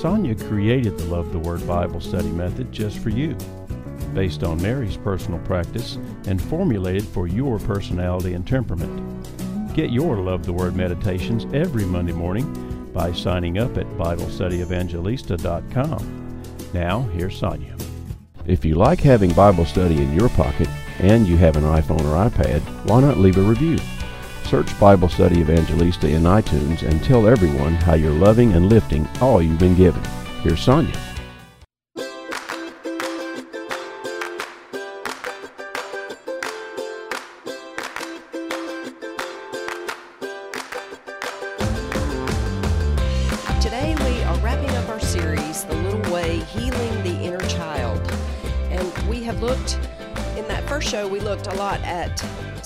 Sonja created the Love the Word Bible study method just for you, based on Mary's personal practice and formulated for your personality and temperament. Get your Love the Word meditations every Monday morning by signing up at BibleStudyEvangelista.com. Now, here's Sonja. If you like having Bible study in your pocket and you have an iPhone or iPad, why not leave a review? Search Bible Study Evangelista in iTunes and tell everyone how you're loving and lifting all you've been given. Here's Sonja.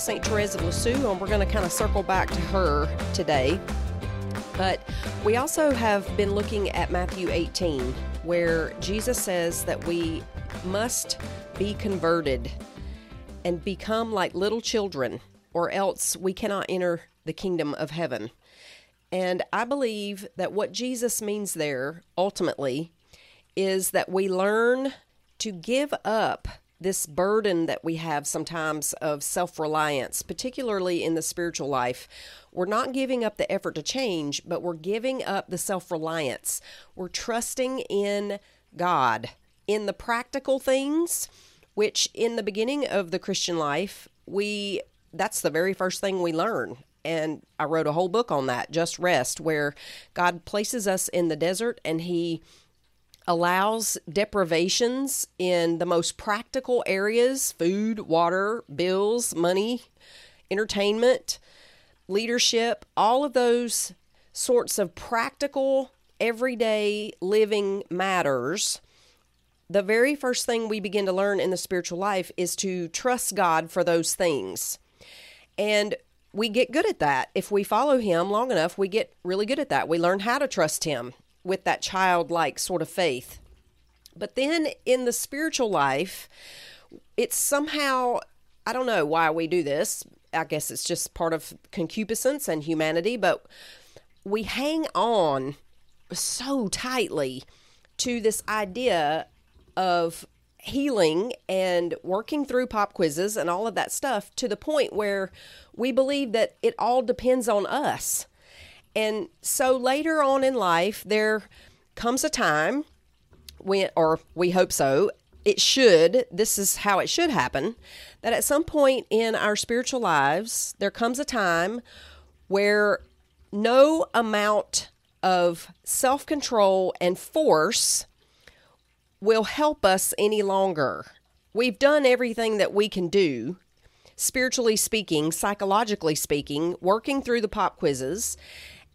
St. Therese of Lisieux, and we're going to kind of circle back to her today. But we also have been looking at Matthew 18, where Jesus says that we must be converted and become like little children, or else we cannot enter the kingdom of heaven. And I believe that what Jesus means there ultimately is that we learn to give up this burden that we have sometimes of self reliance, particularly in the spiritual life. We're not giving up the effort to change, but we're giving up the self reliance. We're trusting in God, in the practical things, which in the beginning of the Christian life, we that's the very first thing we learn and I wrote a whole book on that, Just Rest, where God places us in the desert and He allows deprivations in the most practical areas food, water, bills, money, entertainment, leadership, all of those sorts of practical, everyday living matters. The very first thing we begin to learn in the spiritual life is to trust God for those things. And we get good at that. If we follow him long enough, we get really good at that. We learn how to trust him with that childlike sort of faith. But then in the spiritual life, it's somehow, I don't know why we do this. I guess it's just part of concupiscence and humanity, but we hang on so tightly to this idea of healing and working through pop quizzes and all of that stuff to the point where we believe that it all depends on us. And so later on in life, there comes a time when, or we hope so, it should, this is how it should happen, that at some point in our spiritual lives, there comes a time where no amount of self control and force will help us any longer. We've done everything that we can do, spiritually speaking, psychologically speaking, working through the pop quizzes.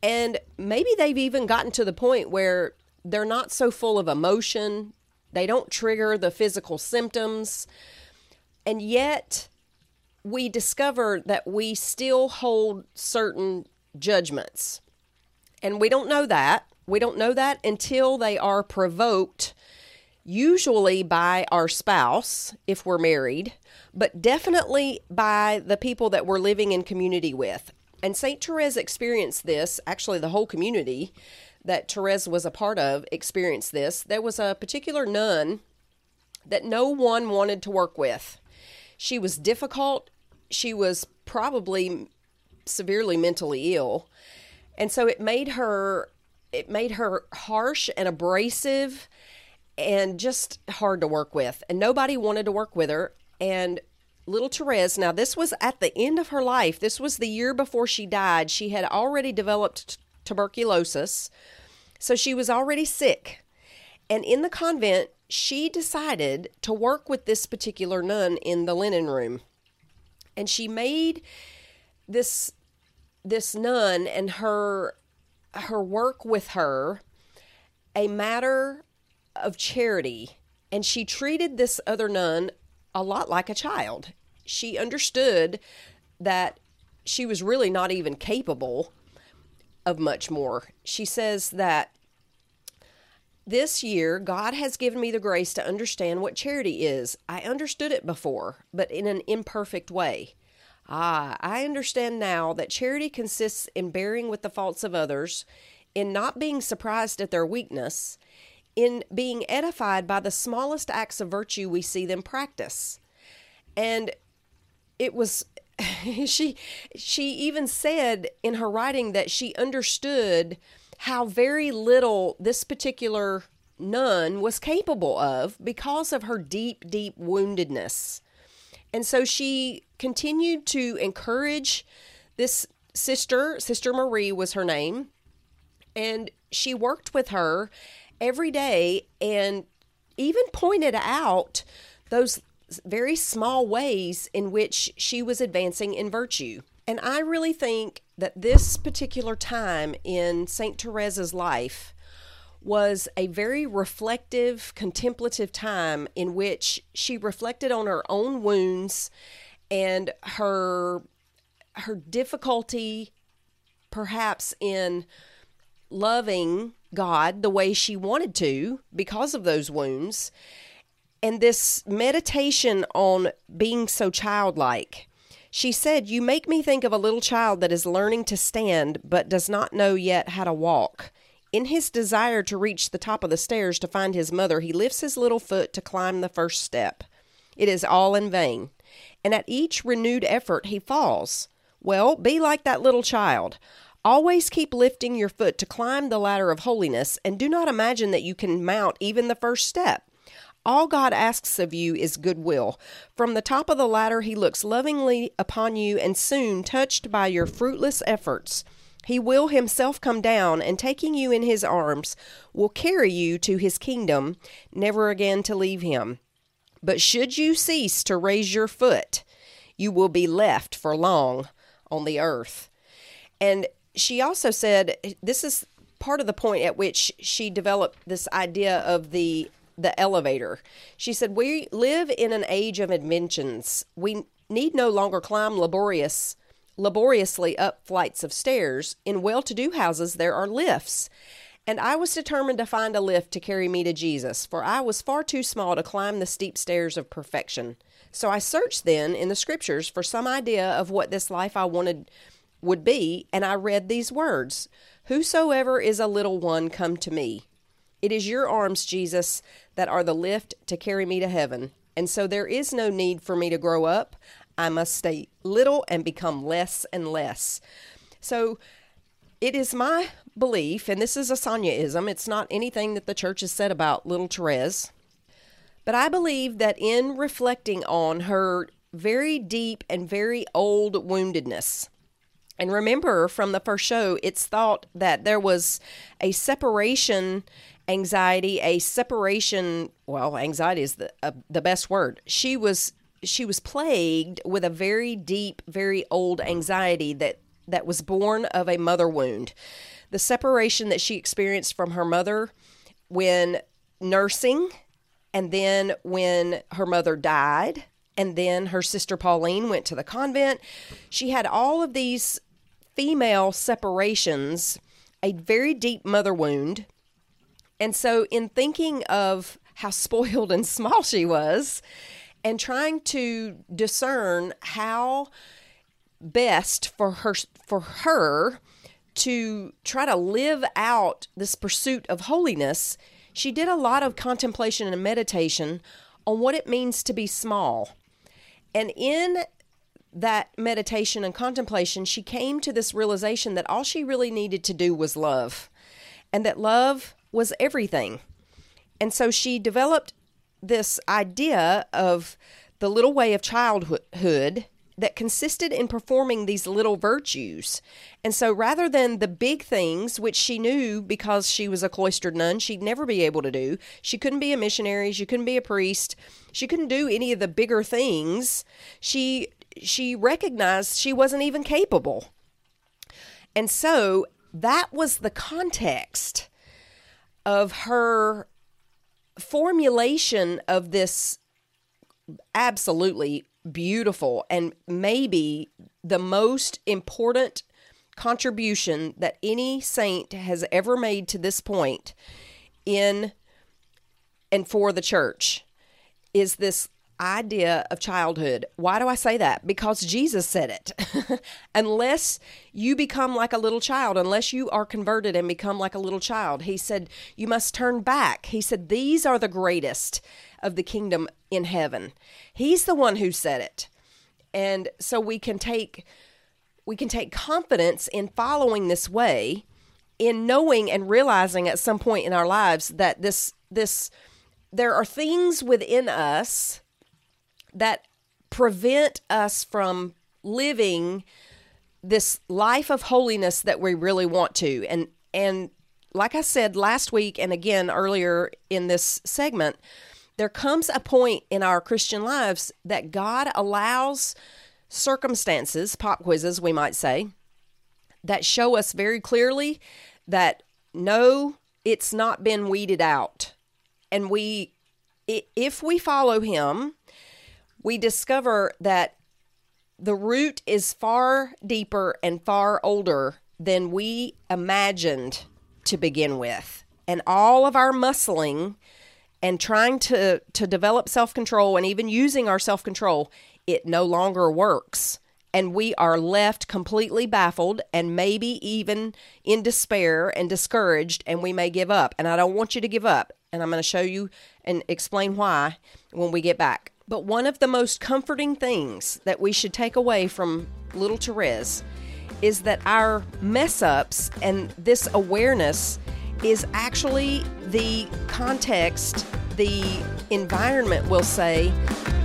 And maybe they've even gotten to the point where they're not so full of emotion, they don't trigger the physical symptoms. And yet, we discover that we still hold certain judgments. And we don't know that. We don't know that until they are provoked usually by our spouse if we're married, but definitely by the people that we're living in community with. And St. Therese experienced this, actually, the whole community that Therese was a part of experienced this. There was a particular nun that no one wanted to work with. She was difficult, she was probably severely mentally ill. And so it made her it made her harsh and abrasive and just hard to work with. And nobody wanted to work with her. And little Therese, now this was at the end of her life. This was the year before she died. She had already developed t- tuberculosis. So she was already sick. And in the convent, she decided to work with this particular nun in the linen room. And she made this this nun and her her work with her a matter of charity, and she treated this other nun a lot like a child. She understood that she was really not even capable of much more. She says that this year, God has given me the grace to understand what charity is. I understood it before, but in an imperfect way. Ah, I understand now that charity consists in bearing with the faults of others, in not being surprised at their weakness, in being edified by the smallest acts of virtue we see them practice. And it was she she even said in her writing that she understood how very little this particular nun was capable of because of her deep deep woundedness. And so she continued to encourage this sister, Sister Marie was her name, and she worked with her every day and even pointed out those very small ways in which she was advancing in virtue. And I really think that this particular time in St. Teresa's life was a very reflective, contemplative time in which she reflected on her own wounds and her her difficulty perhaps in loving God the way she wanted to because of those wounds and this meditation on being so childlike. She said, You make me think of a little child that is learning to stand but does not know yet how to walk. In his desire to reach the top of the stairs to find his mother, he lifts his little foot to climb the first step. It is all in vain. And at each renewed effort, he falls. Well, be like that little child. Always keep lifting your foot to climb the ladder of holiness, and do not imagine that you can mount even the first step. All God asks of you is goodwill. From the top of the ladder, He looks lovingly upon you, and soon, touched by your fruitless efforts, He will Himself come down, and taking you in His arms, will carry you to His kingdom, never again to leave Him. But should you cease to raise your foot, you will be left for long on the earth. And she also said this is part of the point at which she developed this idea of the the elevator. She said, We live in an age of inventions. We need no longer climb laborious laboriously up flights of stairs. In well to do houses there are lifts. And I was determined to find a lift to carry me to Jesus, for I was far too small to climb the steep stairs of perfection. So I searched then in the scriptures for some idea of what this life I wanted would be, and I read these words Whosoever is a little one, come to me. It is your arms, Jesus, that are the lift to carry me to heaven. And so there is no need for me to grow up. I must stay little and become less and less. So it is my belief, and this is a Sonjaism, it's not anything that the church has said about little Therese, but I believe that in reflecting on her very deep and very old woundedness, and remember from the first show, it's thought that there was a separation anxiety, a separation. Well, anxiety is the uh, the best word. She was she was plagued with a very deep, very old anxiety that that was born of a mother wound. The separation that she experienced from her mother when nursing, and then when her mother died, and then her sister Pauline went to the convent. She had all of these female separations, a very deep mother wound and so, in thinking of how spoiled and small she was, and trying to discern how best for her for her to try to live out this pursuit of holiness, she did a lot of contemplation and meditation on what it means to be small. And in that meditation and contemplation, she came to this realization that all she really needed to do was love, and that love was everything. And so she developed this idea of the little way of childhood that consisted in performing these little virtues. And so rather than the big things, which she knew because she was a cloistered nun, she'd never be able to do, she couldn't be a missionary, she couldn't be a priest, she couldn't do any of the bigger things. She she recognized she wasn't even capable. And so that was the context of her formulation of this absolutely beautiful and maybe the most important contribution that any saint has ever made to this point in and for the church is this idea of childhood. Why do I say that? Because Jesus said it. unless you become like a little child, unless you are converted and become like a little child, he said, you must turn back. He said, these are the greatest of the kingdom in heaven. He's the one who said it. And so we can take we can take confidence in following this way in knowing and realizing at some point in our lives that this this there are things within us that prevent us from living this life of holiness that we really want to. And and like I said last week and again earlier in this segment there comes a point in our Christian lives that God allows circumstances pop quizzes we might say that show us very clearly that no it's not been weeded out. And we if we follow him we discover that the root is far deeper and far older than we imagined to begin with. And all of our muscling and trying to, to develop self control and even using our self control, it no longer works. And we are left completely baffled and maybe even in despair and discouraged, and we may give up. And I don't want you to give up. And I'm going to show you and explain why when we get back. But one of the most comforting things that we should take away from little Therese is that our mess ups and this awareness is actually the context, the environment, we'll say,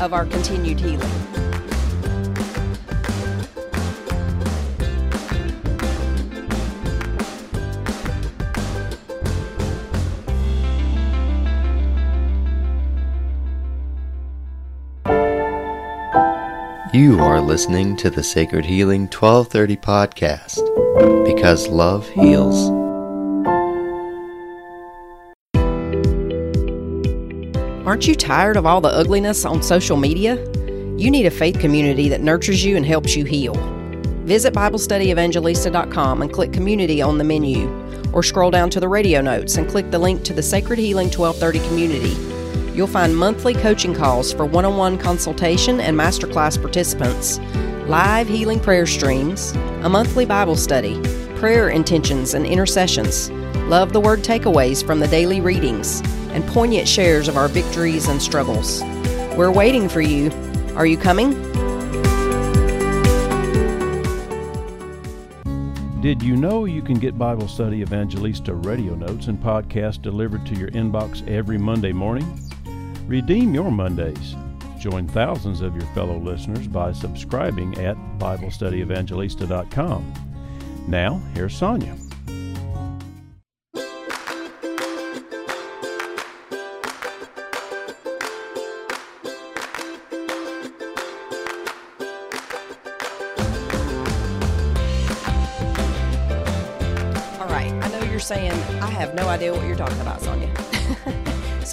of our continued healing. You are listening to the Sacred Healing 1230 podcast because love heals. Aren't you tired of all the ugliness on social media? You need a faith community that nurtures you and helps you heal. Visit BibleStudyEvangelista.com and click Community on the menu, or scroll down to the radio notes and click the link to the Sacred Healing 1230 community. You'll find monthly coaching calls for one on one consultation and masterclass participants, live healing prayer streams, a monthly Bible study, prayer intentions and intercessions, love the word takeaways from the daily readings, and poignant shares of our victories and struggles. We're waiting for you. Are you coming? Did you know you can get Bible Study Evangelista radio notes and podcasts delivered to your inbox every Monday morning? Redeem your Mondays. Join thousands of your fellow listeners by subscribing at BibleStudyEvangelista.com. Now, here's Sonja. All right, I know you're saying, I have no idea what you're talking about, Sonja.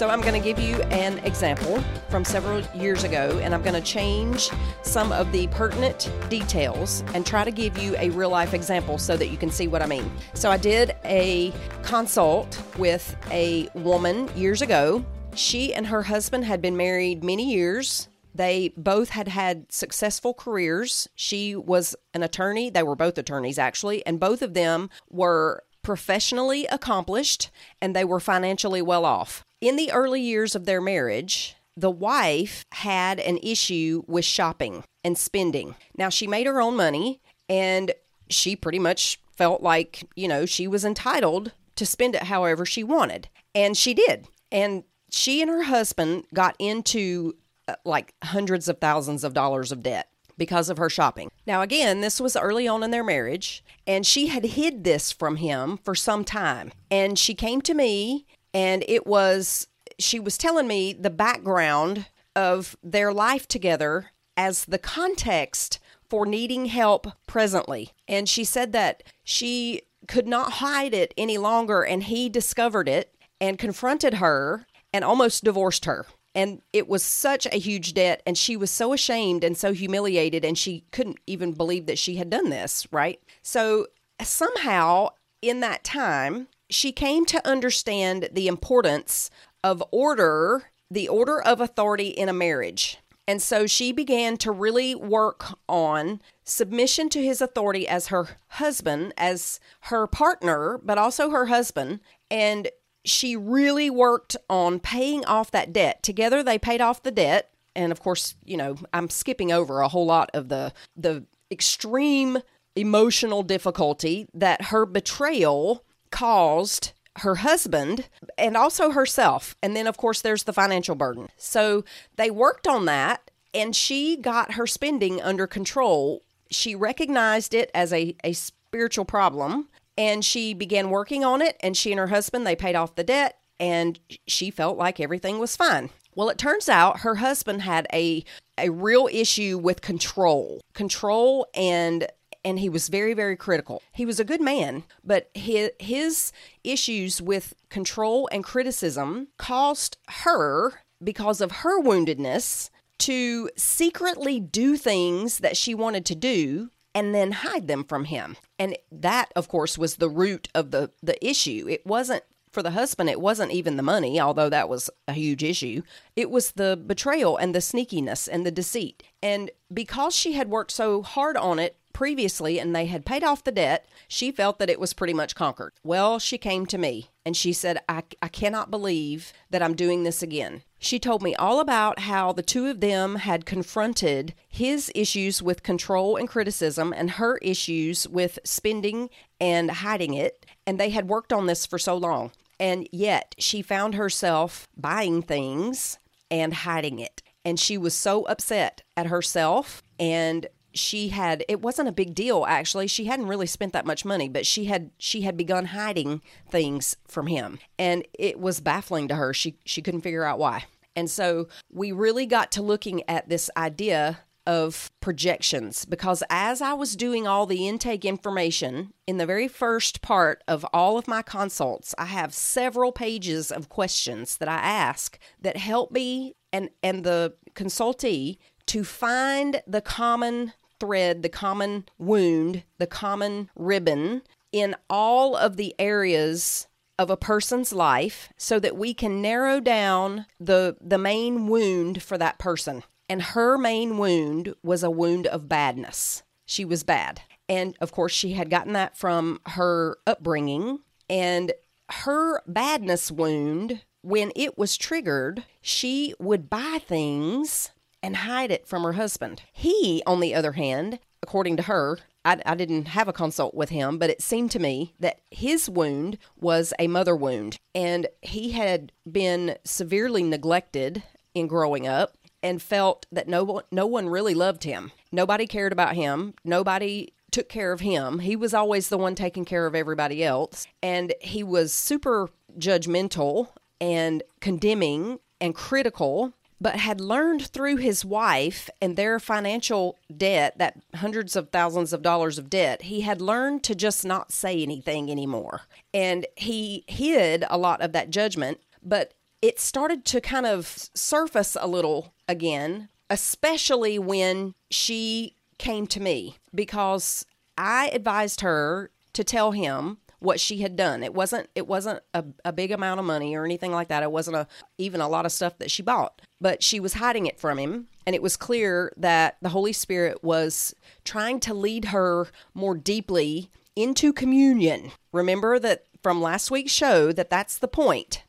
So I'm going to give you an example from several years ago, and I'm going to change some of the pertinent details and try to give you a real life example so that you can see what I mean. So I did a consult with a woman years ago. She and her husband had been married many years. They both had had successful careers. She was an attorney. They were both attorneys, actually, and both of them were professionally accomplished and they were financially well off. In the early years of their marriage, the wife had an issue with shopping and spending. Now, she made her own money and she pretty much felt like, you know, she was entitled to spend it however she wanted. And she did. And she and her husband got into uh, like hundreds of thousands of dollars of debt because of her shopping. Now, again, this was early on in their marriage, and she had hid this from him for some time. And she came to me and it was she was telling me the background of their life together as the context for needing help presently. And she said that she could not hide it any longer, and he discovered it and confronted her and almost divorced her. And it was such a huge debt, and she was so ashamed and so humiliated, and she couldn't even believe that she had done this, right? So, somehow in that time, she came to understand the importance of order, the order of authority in a marriage. And so she began to really work on submission to his authority as her husband, as her partner, but also her husband. And she really worked on paying off that debt. Together, they paid off the debt. And of course, you know, I'm skipping over a whole lot of the the extreme emotional difficulty that her betrayal caused her husband and also herself. And then, of course, there's the financial burden. So they worked on that and she got her spending under control. She recognized it as a, a spiritual problem and she began working on it. And she and her husband, they paid off the debt and she felt like everything was fine. Well, it turns out her husband had a a real issue with control. Control and and he was very very critical. He was a good man, but his his issues with control and criticism caused her because of her woundedness to secretly do things that she wanted to do and then hide them from him. And that of course was the root of the the issue. It wasn't for the husband, it wasn't even the money, although that was a huge issue. It was the betrayal and the sneakiness and the deceit. And because she had worked so hard on it previously and they had paid off the debt, she felt that it was pretty much conquered. Well, she came to me and she said, I, I cannot believe that I'm doing this again. She told me all about how the two of them had confronted his issues with control and criticism and her issues with spending and hiding it. And they had worked on this for so long. And yet she found herself buying things and hiding it. And she was so upset at herself and she had it wasn't a big deal actually. She hadn't really spent that much money but she had she had begun hiding things from him. And it was baffling to her. She she couldn't figure out why. And so we really got to looking at this idea of projections because as I was doing all the intake information in the very first part of all of my consults, I have several pages of questions that I ask that help me and, and the consultee to find the common thread, the common wound, the common ribbon in all of the areas of a person's life so that we can narrow down the the main wound for that person and her main wound was a wound of badness. She was bad. And of course, she had gotten that from her upbringing. And her badness wound, when it was triggered, she would buy things and hide it from her husband. He, on the other hand, according to her, I, I, didn't have a consult with him, but it seemed to me that his wound was a mother wound. And he had been severely neglected in growing up and felt that no one, no one really loved him. Nobody cared about him. Nobody took care of him. He was always the one taking care of everybody else. And he was super judgmental and condemning and critical, but had learned through his wife and their financial debt, that hundreds of thousands of dollars of debt, he had learned to just not say anything anymore. And he hid a lot of that judgment, but it started to kind of surface a little again, especially when she came to me because I advised her to tell him what she had done. It wasn't it wasn't a, a big amount of money or anything like that. It wasn't a even a lot of stuff that she bought. But she was hiding it from him and it was clear that the Holy Spirit was trying to lead her more deeply into communion. Remember that from last week's show that that's the point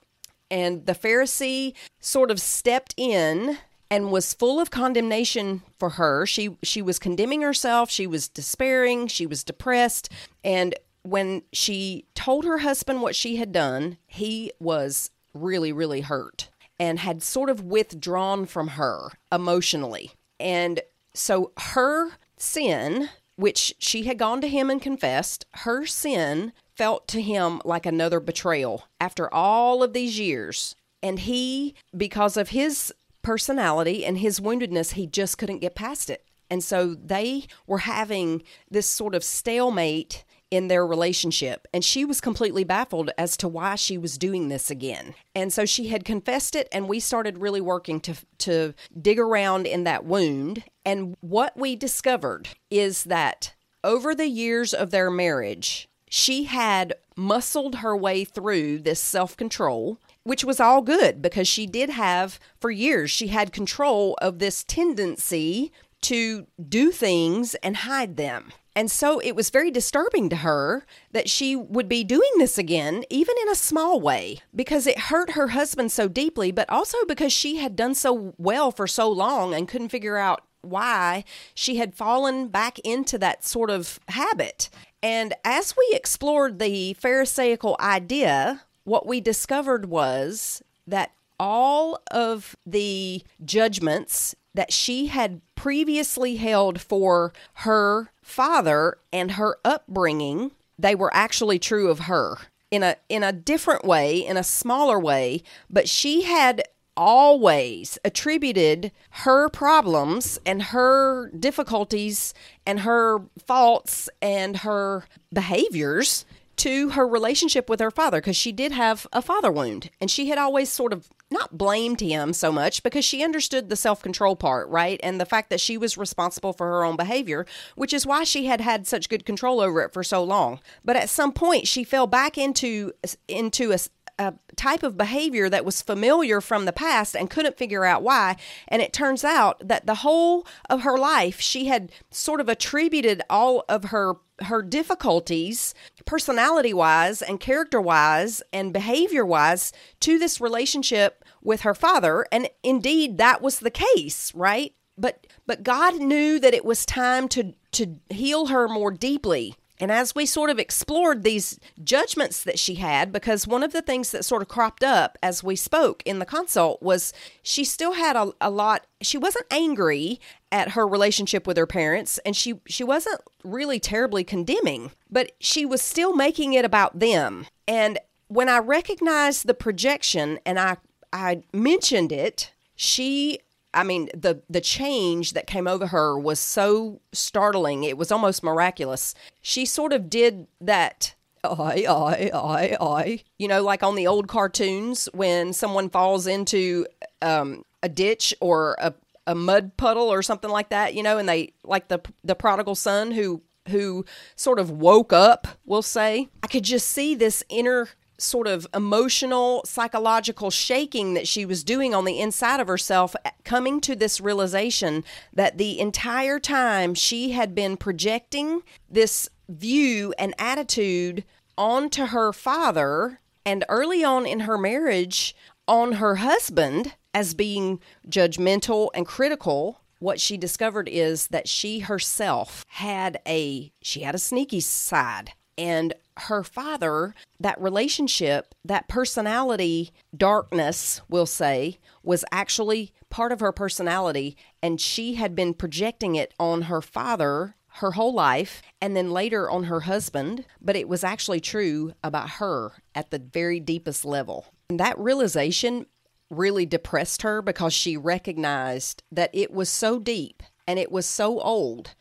and the Pharisee sort of stepped in and was full of condemnation for her. She she was condemning herself, she was despairing, she was depressed, and when she told her husband what she had done, he was really really hurt and had sort of withdrawn from her emotionally. And so her sin, which she had gone to him and confessed, her sin felt to him like another betrayal after all of these years. And he, because of his personality and his woundedness, he just couldn't get past it. And so they were having this sort of stalemate in their relationship. And she was completely baffled as to why she was doing this again. And so she had confessed it, and we started really working to, to dig around in that wound. And what we discovered is that over the years of their marriage, she had muscled her way through this self control, which was all good because she did have, for years, she had control of this tendency to do things and hide them. And so it was very disturbing to her that she would be doing this again, even in a small way, because it hurt her husband so deeply, but also because she had done so well for so long and couldn't figure out why she had fallen back into that sort of habit. And as we explored the Pharisaical idea, what we discovered was that all of the judgments that she had previously held for her father and her upbringing, they were actually true of her in a in a different way, in a smaller way, but she had always attributed her problems and her difficulties and her faults and her behaviors to her relationship with her father because she did have a father wound and she had always sort of not blamed him so much because she understood the self control part, right? And the fact that she was responsible for her own behavior, which is why she had had such good control over it for so long. But at some point, she fell back into into a, a type of behavior that was familiar from the past and couldn't figure out why. And it turns out that the whole of her life, she had sort of attributed all of her her difficulties, personality wise and character wise and behavior wise, to this relationship with her father. And indeed, that was the case, right? But but God knew that it was time to to heal her more deeply and as we sort of explored these judgments that she had, because one of the things that sort of cropped up as we spoke in the consult was she still had a, a lot, she wasn't angry at her relationship with her parents, and she, she wasn't really terribly condemning, but she was still making it about them. And when I recognized the projection and I, I mentioned it, she I mean, the the change that came over her was so startling. It was almost miraculous. She sort of did that I, I, I, I. You know, like on the old cartoons when someone falls into um, a ditch or a, a mud puddle or something like that, you know, and they like the the prodigal son who who sort of woke up, we'll say. I could just see this inner sort of emotional, psychological shaking that she was doing on the inside of herself, uh, coming to this realization that the entire time she had been projecting this view and attitude onto her father, and early on in her marriage, on her husband as being judgmental and critical what she discovered is that she herself had a she had a sneaky side and her father, that relationship, that personality darkness, we'll say, was actually part of her personality. And she had been projecting it on her father her whole life and then later on her husband. But it was actually true about her at the very deepest level. And that realization really depressed her because she recognized that it was so deep and it was so old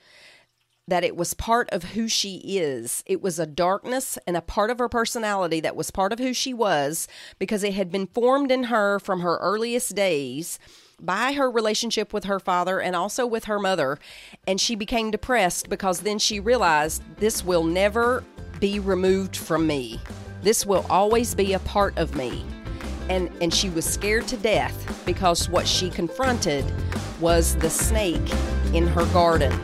that it was part of who she is. It was a darkness and a part of her personality that was part of who she was because it had been formed in her from her earliest days by her relationship with her father and also with her mother. And she became depressed because then she realized this will never be removed from me. This will always be a part of me. And, and she was scared to death because what she confronted was the snake in her garden.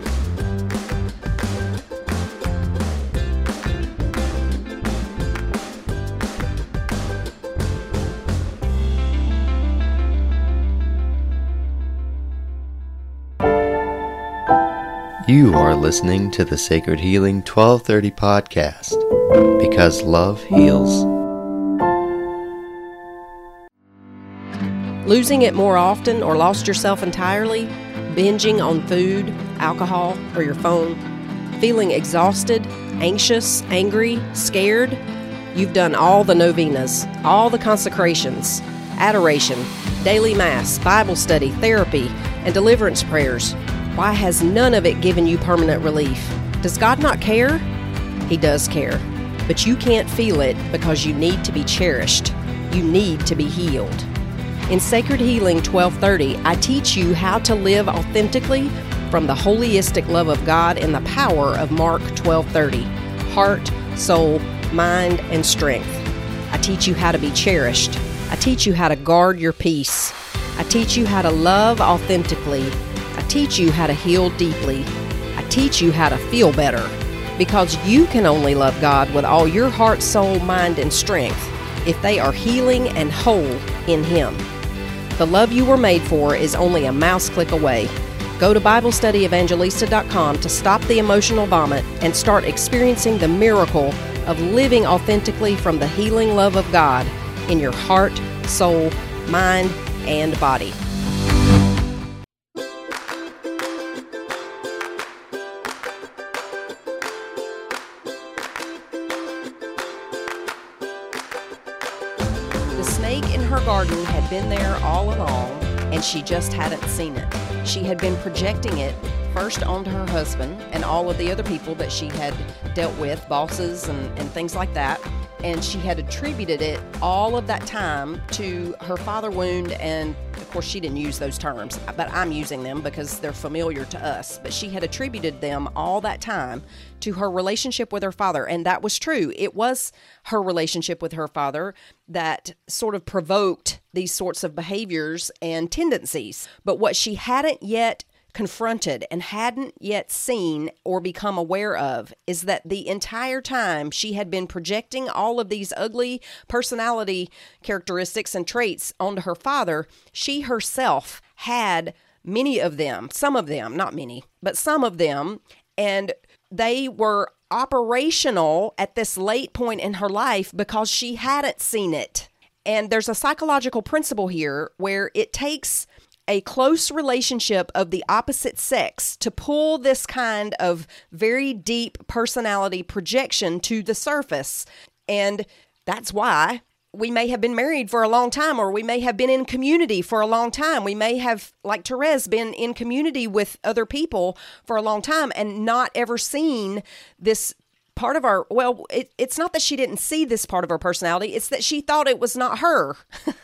You are listening to the Sacred Healing 1230 podcast because love heals. Losing it more often or lost yourself entirely, binging on food, alcohol, or your phone, feeling exhausted, anxious, angry, scared. You've done all the novenas, all the consecrations, adoration, daily mass, Bible study, therapy, and deliverance prayers why has none of it given you permanent relief? Does God not care? He does care. But you can't feel it because you need to be cherished. You need to be healed. In Sacred Healing 1230, I teach you how to live authentically from the holistic love of God and the power of Mark 1230. Heart, soul, mind, and strength. I teach you how to be cherished. I teach you how to guard your peace. I teach you how to love authentically. Teach you how to heal deeply. I teach you how to feel better. Because you can only love God with all your heart, soul, mind, and strength if they are healing and whole in Him. The love you were made for is only a mouse click away. Go to BibleStudyEvangelista.com to stop the emotional vomit and start experiencing the miracle of living authentically from the healing love of God in your heart, soul, mind, and body. Had been there all along, and she just hadn't seen it. She had been projecting it first onto her husband and all of the other people that she had dealt with, bosses and, and things like that. And she had attributed it all of that time to her father wound. And of course, she didn't use those terms, but I'm using them because they're familiar to us. But she had attributed them all that time to her relationship with her father. And that was true. It was her relationship with her father that sort of provoked these sorts of behaviors and tendencies. But what she hadn't yet confronted and hadn't yet seen or become aware of is that the entire time she had been projecting all of these ugly personality characteristics and traits onto her father, she herself had many of them, some of them, not many, but some of them, and they were operational at this late point in her life because she hadn't seen it. And there's a psychological principle here where it takes a close relationship of the opposite sex to pull this kind of very deep personality projection to the surface. And that's why we may have been married for a long time, or we may have been in community for a long time. We may have, like Therese, been in community with other people for a long time and not ever seen this part of our well it, it's not that she didn't see this part of her personality it's that she thought it was not her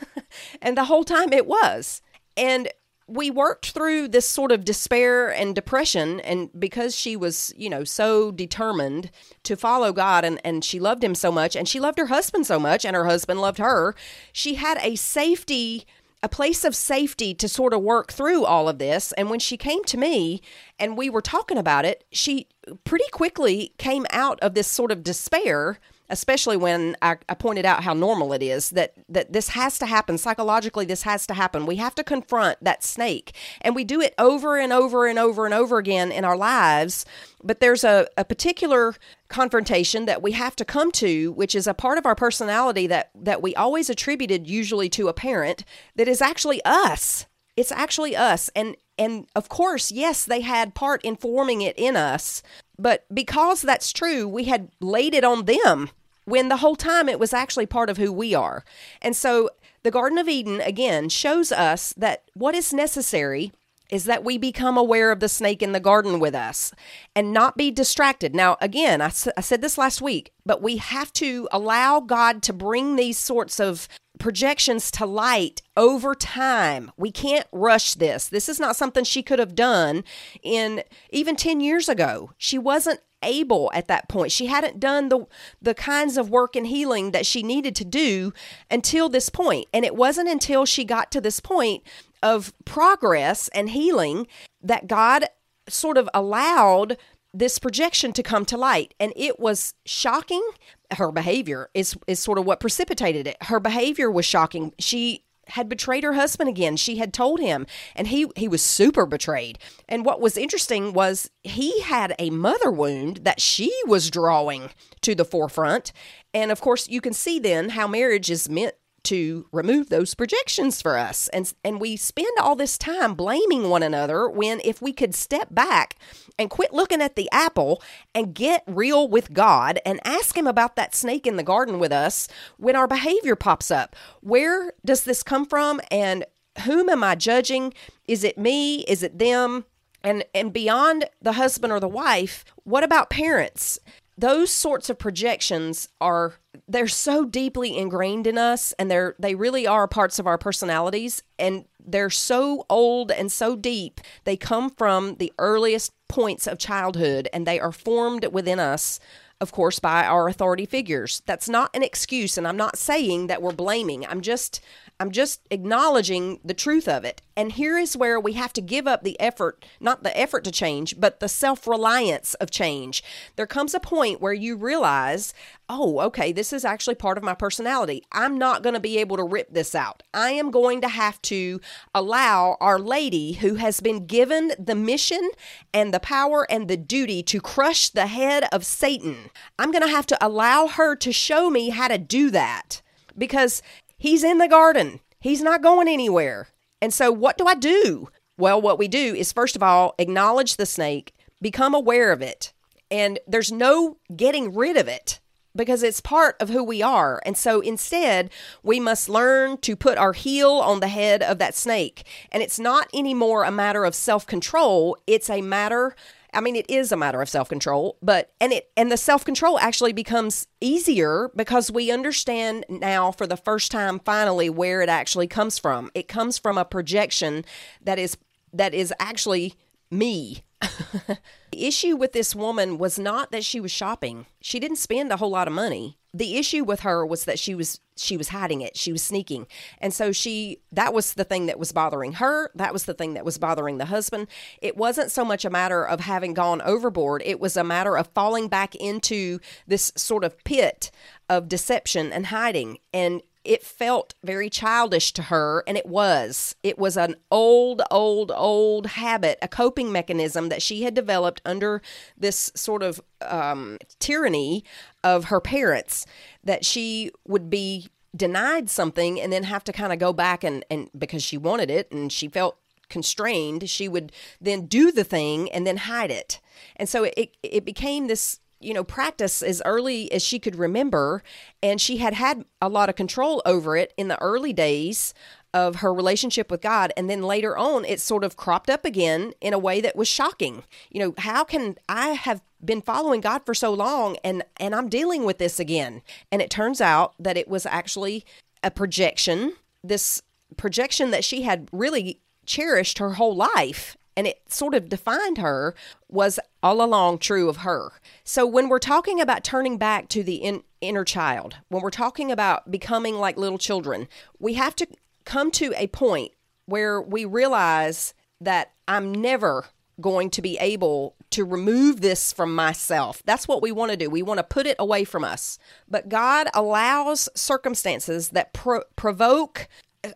and the whole time it was and we worked through this sort of despair and depression and because she was you know so determined to follow god and, and she loved him so much and she loved her husband so much and her husband loved her she had a safety a place of safety to sort of work through all of this. And when she came to me and we were talking about it she pretty quickly came out of this sort of despair especially when I, I, pointed out how normal it is that that this has to happen. Psychologically this has to happen. We have to confront that snake. And we do it over and over and over and over again in our lives. But there's a, a particular confrontation that we have to come to which is a part of our personality that that we always attributed usually to a parent that is actually us. It's actually us. And and of course yes they had part in forming it in us but because that's true, we had laid it on them when the whole time it was actually part of who we are. And so the Garden of Eden, again, shows us that what is necessary is that we become aware of the snake in the garden with us and not be distracted. Now, again, I, I said this last week, but we have to allow God to bring these sorts of projections to light over time. We can't rush this. This is not something she could have done in even 10 years ago. She wasn't able at that point. She hadn't done the the kinds of work and healing that she needed to do until this point. And it wasn't until she got to this point of progress and healing that God sort of allowed this projection to come to light. And it was shocking. Her behavior is is sort of what precipitated it. Her behavior was shocking. She had betrayed her husband again. She had told him and he he was super betrayed. And what was interesting was he had a mother wound that she was drawing to the forefront. And of course you can see then how marriage is meant to remove those projections for us. And, and we spend all this time blaming one another when if we could step back and quit looking at the apple and get real with God and ask Him about that snake in the garden with us when our behavior pops up. Where does this come from? And whom am I judging? Is it me? Is it them? And, and beyond the husband or the wife, what about parents? those sorts of projections are they're so deeply ingrained in us and they're they really are parts of our personalities and they're so old and so deep they come from the earliest points of childhood and they are formed within us of course, by our authority figures. That's not an excuse, and I'm not saying that we're blaming. I'm just I'm just acknowledging the truth of it. And here is where we have to give up the effort, not the effort to change, but the self reliance of change. There comes a point where you realize, oh, okay, this is actually part of my personality. I'm not going to be able to rip this out. I am going to have to allow Our Lady, who has been given the mission and the power and the duty to crush the head of Satan, I'm going to have to allow her to show me how to do that. Because He's in the garden. He's not going anywhere. And so, what do I do? Well, what we do is, first of all, acknowledge the snake, become aware of it, and there's no getting rid of it because it's part of who we are. And so instead, we must learn to put our heel on the head of that snake. And it's not anymore a matter of self control, it's a matter I mean, it is a matter of self control, but and it and the self control actually becomes easier because we understand now for the first time finally where it actually comes from. It comes from a projection that is that is actually me. the issue with this woman was not that she was shopping. She didn't spend a whole lot of money the issue with her was that she was she was hiding it. She was sneaking. And so she that was the thing that was bothering her. That was the thing that was bothering the husband. It wasn't so much a matter of having gone overboard. It was a matter of falling back into this sort of pit of deception and hiding. And it felt very childish to her, and it was. It was an old, old, old habit, a coping mechanism that she had developed under this sort of um, tyranny of her parents that she would be denied something and then have to kind of go back and, and because she wanted it and she felt constrained, she would then do the thing and then hide it. And so it, it became this you know, practice as early as she could remember. And she had had a lot of control over it in the early days of her relationship with God. And then later on, it sort of cropped up again in a way that was shocking. You know, how can I have been following God for so long and, and I'm dealing with this again? And it turns out that it was actually a projection, this projection that she had really cherished her whole life and it sort of defined her was all along true of her. So when we're talking about turning back to the in, inner child, when we're talking about becoming like little children, we have to come to a point where we realize that I'm never going to be able to remove this from myself. That's what we want to do. We want to put it away from us. But God allows circumstances that pro- provoke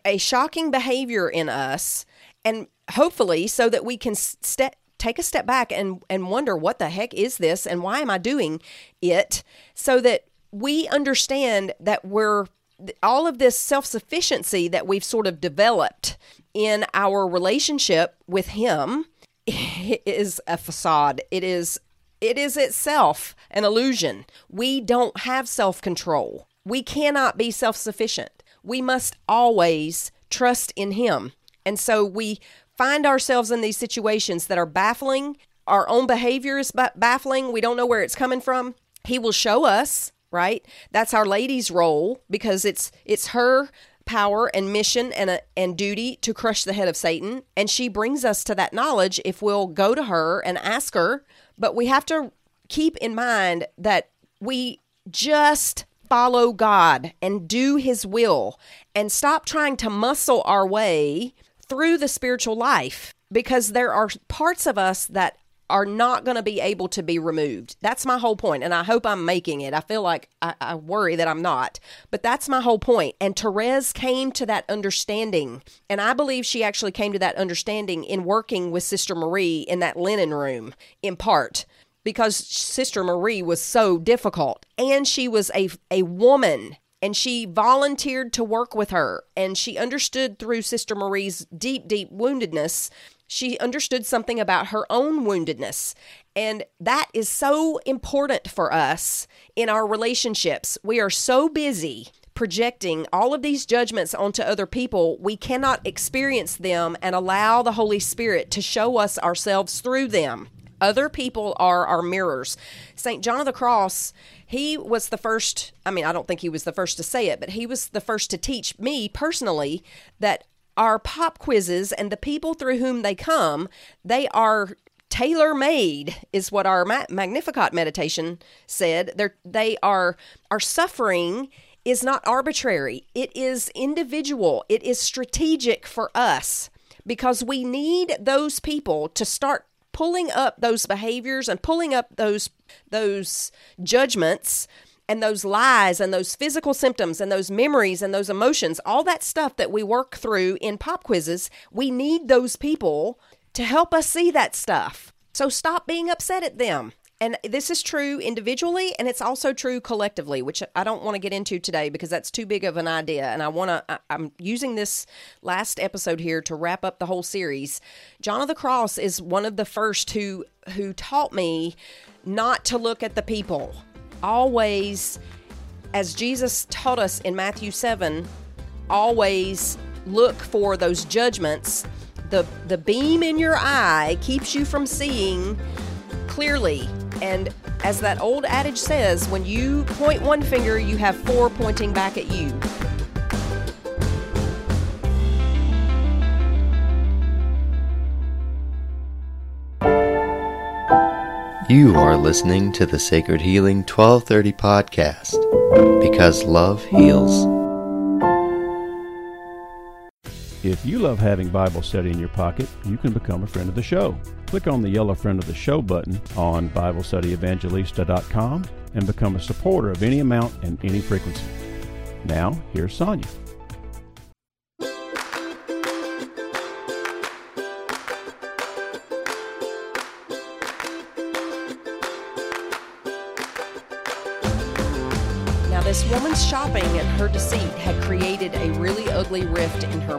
a shocking behavior in us and hopefully so that we can step take a step back and and wonder what the heck is this and why am I doing it? So that we understand that we're all of this self-sufficiency that we've sort of developed in our relationship with him is a facade. It is it is itself an illusion. We don't have self-control. We cannot be self-sufficient. We must always trust in him and so we find ourselves in these situations that are baffling. Our own behavior is baffling. We don't know where it's coming from. He will show us, right? That's our lady's role because it's it's her power and mission and a, and duty to crush the head of Satan, and she brings us to that knowledge if we'll go to her and ask her. But we have to keep in mind that we just follow God and do his will and stop trying to muscle our way through the spiritual life because there are parts of us that are not going to be able to be removed. That's my whole point, and I hope I'm making it. I feel like I, I, worry that I'm not, but that's my whole point. And Therese came to that understanding, and I believe she actually came to that understanding in working with Sister Marie in that linen room, in part because Sister Marie was so difficult, and she was a a woman and she volunteered to work with her. And she understood through Sister Marie's deep, deep woundedness, she understood something about her own woundedness. And that is so important for us in our relationships. We are so busy projecting all of these judgments onto other people, we cannot experience them and allow the Holy Spirit to show us ourselves through them. Other people are our mirrors. St. John of the Cross he was the first, I mean, I don't think he was the first to say it, but he was the first to teach me personally that our pop quizzes and the people through whom they come, they are tailor made is what our Magnificat meditation said. They're, they are, our suffering is not arbitrary, it is individual, it is strategic for us because we need those people to start pulling up those behaviors and pulling up those those judgments and those lies and those physical symptoms and those memories and those emotions, all that stuff that we work through in pop quizzes, we need those people to help us see that stuff. So stop being upset at them. And this is true individually and it's also true collectively, which I don't want to get into today because that's too big of an idea. And I want to, I'm using this last episode here to wrap up the whole series. John of the Cross is one of the first who, who taught me not to look at the people always, as Jesus taught us in Matthew 7, always look for those judgments. The, the beam in your eye keeps you from seeing clearly. And as that old adage says, when you point one finger, you have four pointing back at you. You are listening to the Sacred Healing 1230 podcast because love heals. If you love having Bible study in your pocket, you can become a friend of the show. Click on the yellow Friend of the Show button on BibleStudyEvangelista.com and become a supporter of any amount and any frequency. Now, here's Sonja. Now, this woman's shopping and her deceit had created a really ugly rift in her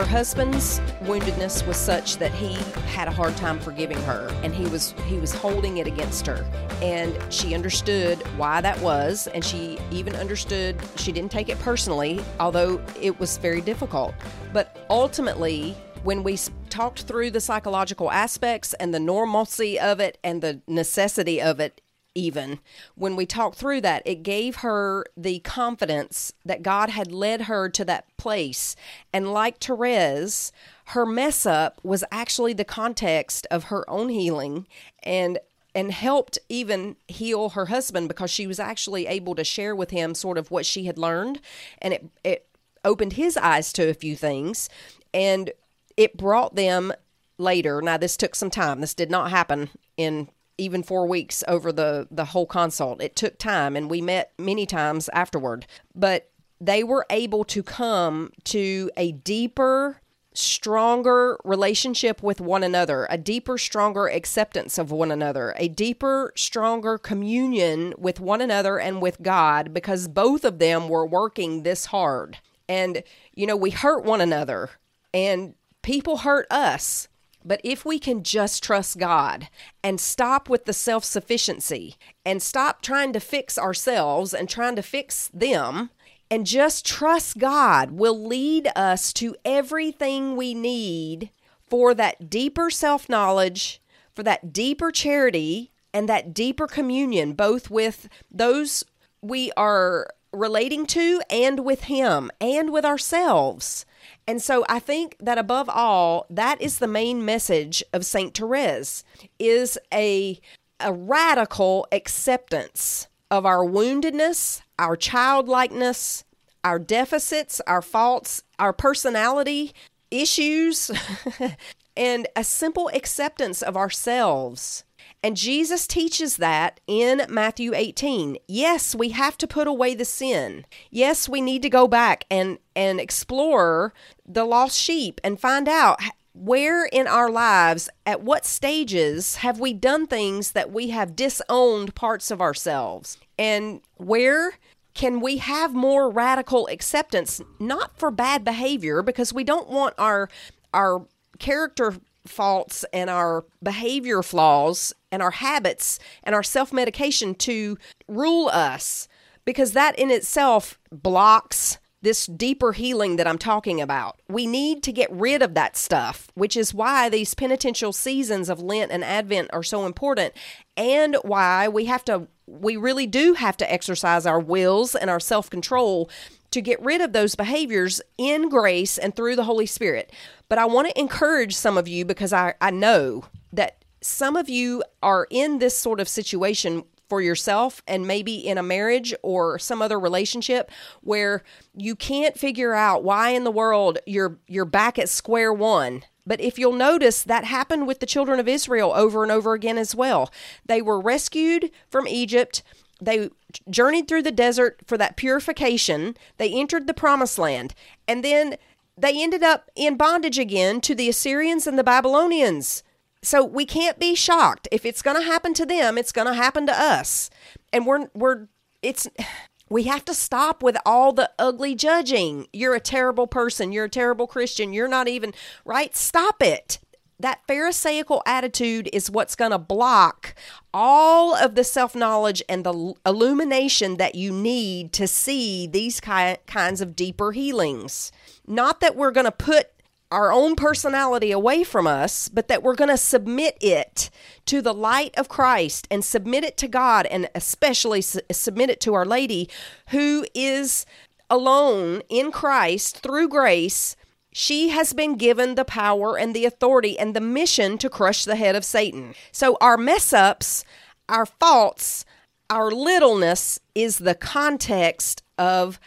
her husband's woundedness was such that he had a hard time forgiving her and he was he was holding it against her. And she understood why that was and she even understood she didn't take it personally, although it was very difficult. But ultimately, when we talked through the psychological aspects and the normalcy of it and the necessity of it, even. When we talked through that, it gave her the confidence that God had led her to that place. And like Therese, her mess up was actually the context of her own healing and and helped even heal her husband because she was actually able to share with him sort of what she had learned. And it it opened his eyes to a few things and it brought them later. Now this took some time. This did not happen in even four weeks over the the whole consult. It took time, and we met many times afterward. But they were able to come to a deeper stronger relationship with one another, a deeper, stronger acceptance of one another, a deeper, stronger communion with one another and with God because both of them were working this hard. And, you know, we hurt one another and people hurt us. But if we can just trust God and stop with the self sufficiency and stop trying to fix ourselves and trying to fix them and just trust God will lead us to everything we need for that deeper self knowledge, for that deeper charity, and that deeper communion, both with those we are relating to and with Him and with ourselves. And so I think that above all, that is the main message of Saint Therese is a a radical acceptance of our woundedness, our childlikeness, our deficits, our faults, our personality issues, and a simple acceptance of ourselves and Jesus teaches that in Matthew 18. Yes, we have to put away the sin. Yes, we need to go back and, and explore the lost sheep and find out where in our lives, at what stages have we done things that we have disowned parts of ourselves? And where can we have more radical acceptance, not for bad behavior, because we don't want our our character faults and our behavior flaws and our habits and our self medication to rule us because that in itself blocks this deeper healing that I'm talking about. We need to get rid of that stuff, which is why these penitential seasons of Lent and Advent are so important and why we have to we really do have to exercise our wills and our self-control to get rid of those behaviors in grace and through the Holy Spirit. But I want to encourage some of you because I, I know that some of you are in this sort of situation for yourself and maybe in a marriage or some other relationship where you can't figure out why in the world you're you're back at square one but if you'll notice, that happened with the children of Israel over and over again as well. They were rescued from Egypt. They journeyed through the desert for that purification. They entered the promised land. And then they ended up in bondage again to the Assyrians and the Babylonians. So we can't be shocked. If it's going to happen to them, it's going to happen to us. And we're we're it's we have to stop with all the ugly judging. You're a terrible person. You're a terrible Christian. You're not even right. Stop it. That Pharisaical attitude is what's going to block all of the self knowledge and the illumination that you need to see these ki- kinds of deeper healings. Not that we're going to put our own personality away from us, but that we're going to submit it to the light of Christ and submit it to God and especially su- submit it to Our Lady, who is alone in Christ through grace. She has been given the power and the authority and the mission to crush the head of Satan. So, our mess ups, our faults, our littleness is the context of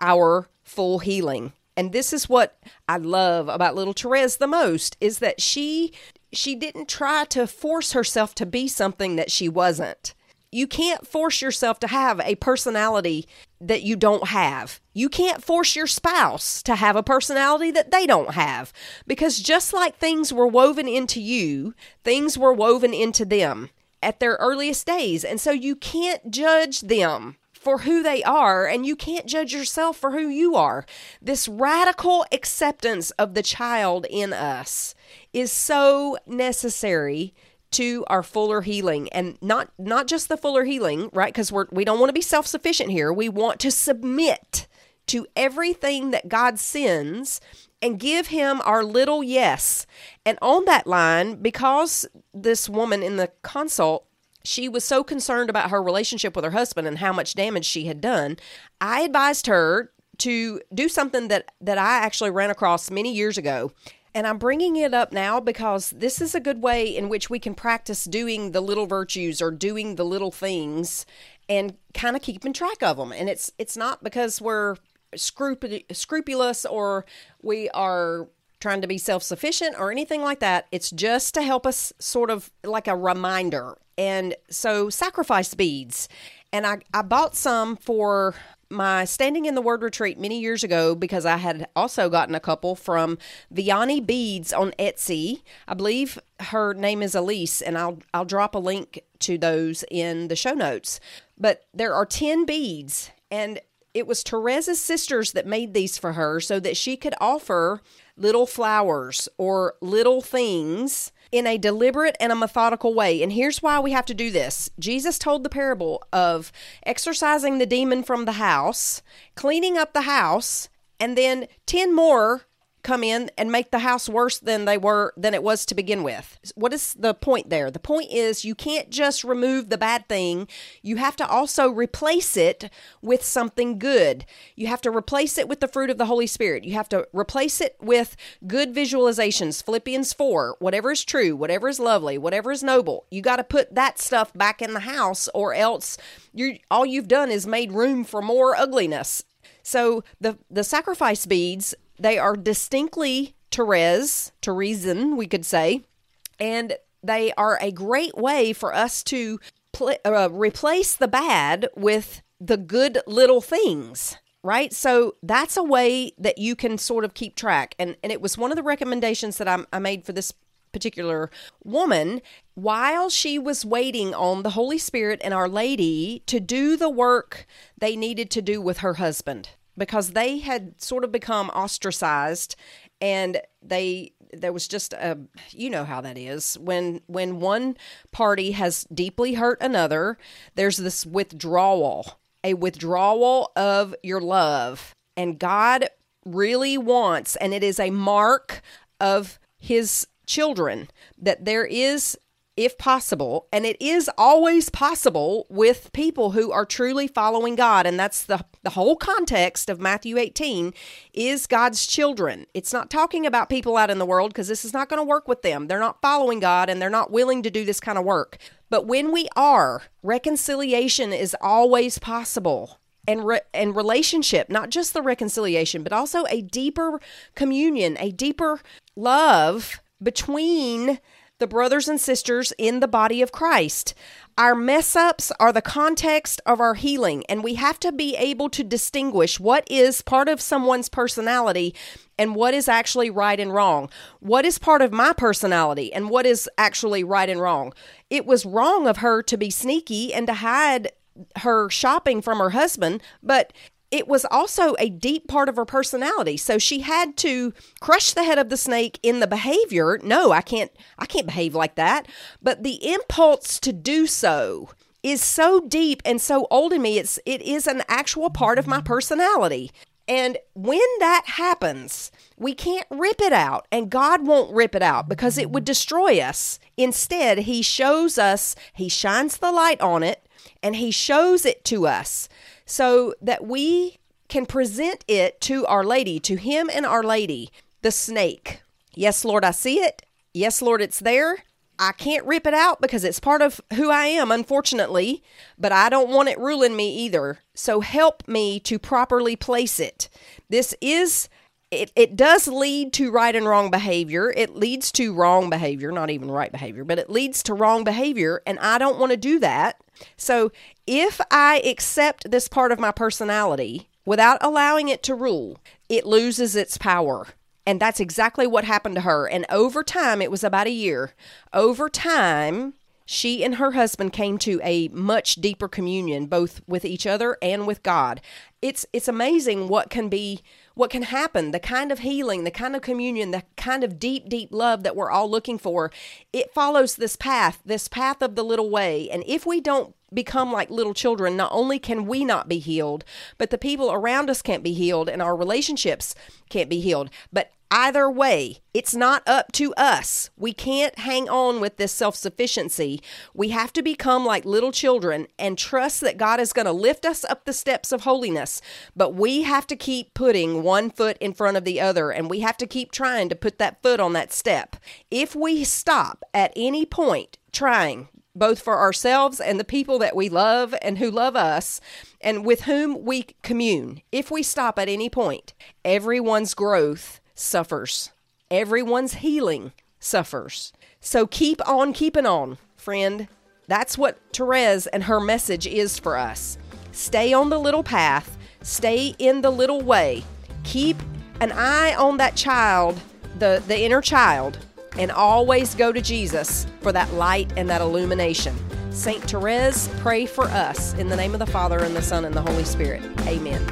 our full healing and this is what I love about little Therese the most is that she she didn't try to force herself to be something that she wasn't. You can't force yourself to have a personality that you don't have. You can't force your spouse to have a personality that they don't have. Because just like things were woven into you, things were woven into them at their earliest days. And so you can't judge them for who they are, and you can't judge yourself for who you are. This radical acceptance of the child in us is so necessary to our fuller healing and not not just the fuller healing right? Because we're we don't want to be self-sufficient here. We want to submit to everything that god sends and give him our little yes. And on that line because this woman in the consult she was so concerned about her relationship with her husband and how much damage she had done. I advised her to do something that that I actually ran across many years ago. And I'm bringing it up now because this is a good way in which we can practice doing the little virtues or doing the little things and kind of keeping track of them. And it's it's not because we're scrupulous or we are trying to be self sufficient or anything like that. It's just to help us sort of like a reminder. And so, sacrifice beads. And I, I bought some for my Standing in the Word retreat many years ago because I had also gotten a couple from Vianney Beads on Etsy. I believe her name is Elise, and I'll I'll drop a link to those in the show notes. But there are 10 beads, and it was Teresa's sisters that made these for her so that she could offer little flowers or little things in a deliberate and a methodical way. And here's why we have to do this Jesus told the parable of exorcising the demon from the house, cleaning up the house, and then 10 more come in and make the house worse than they were than it was to begin with. What is the point there? The point is you can't just remove the bad thing. You have to also replace it with something good. You have to replace it with the fruit of the Holy Spirit. You have to replace it with good visualizations. Philippians 4, whatever is true, whatever is lovely, whatever is noble. You got to put that stuff back in the house or else you all you've done is made room for more ugliness. So the the sacrifice beads they are distinctly Therese, Theresian, we could say, and they are a great way for us to pl- uh, replace the bad with the good little things right? So that's a way that you can sort of keep track. And and it was one of the recommendations that I, I made for this particular woman. While she was waiting on the holy spirit and our lady to do the work they needed to do with her husband because they had sort of become ostracized and they there was just a you know how that is. When when one party has deeply hurt another there's this withdrawal a withdrawal of your love. And God really wants and it is a mark of his children that there is if possible, and it is always possible with people who are truly following God, and that's the, the whole context of Matthew 18 is God's children. It's not talking about people out in the world because this is not going to work with them. They're not following God and they're not willing to do this kind of work. But when we are, reconciliation is always possible. And, re- and relationship, not just the reconciliation, but also a deeper communion, a deeper love between the brothers and sisters in the body of Christ. Our mess ups are the context of our healing, and we have to be able to distinguish what is part of someone's personality and what is actually right and wrong. What is part of my personality and what is actually right and wrong. It was wrong of her to be sneaky and to hide her shopping from her husband, but it was also a deep part of her personality. So she had to crush the head of the snake in the behavior. No, I can't I can't behave like that. But the impulse to do so is so deep and so old in me. It's it is an actual part of my personality. And when that happens, we can't rip it out, and God won't rip it out because it would destroy us. Instead, He shows us, He shines the light on it, and He shows it to us so that we can present it to Our Lady, to Him and Our Lady, the snake. Yes, Lord, I see it. Yes, Lord, it's there. I can't rip it out because it's part of who I am, unfortunately, but I don't want it ruling me either. So help me to properly place it. This is it, it does lead to right and wrong behavior. It leads to wrong behavior, not even right behavior, but it leads to wrong behavior, and I don't want to do that. So if I accept this part of my personality without allowing it to rule, it loses its power. And that's exactly what happened to her. And over time, it was about a year, over time, she and her husband came to a much deeper communion both with each other and with God. It's it's amazing what can be what can happen, the kind of healing, the kind of communion, the kind of deep deep love that we're all looking for. It follows this path, this path of the little way. And if we don't become like little children, not only can we not be healed, but the people around us can't be healed and our relationships can't be healed. But Either way, it's not up to us. We can't hang on with this self sufficiency. We have to become like little children and trust that God is going to lift us up the steps of holiness. But we have to keep putting one foot in front of the other and we have to keep trying to put that foot on that step. If we stop at any point trying, both for ourselves and the people that we love and who love us and with whom we commune, if we stop at any point, everyone's growth suffers. Everyone's healing suffers. So keep on keeping on, friend. That's what Therese and her message is for us. Stay on the little path, stay in the little way. Keep an eye on that child, the, the inner child, and always go to Jesus for that light and that illumination. Saint Therese, pray for us in the name of the Father and the Son and the Holy Spirit. Amen.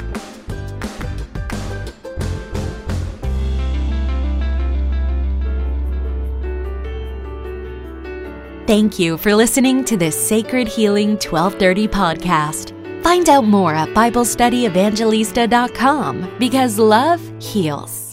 Thank you for listening to this Sacred Healing 1230 podcast. Find out more at BibleStudyEvangelista.com because love heals.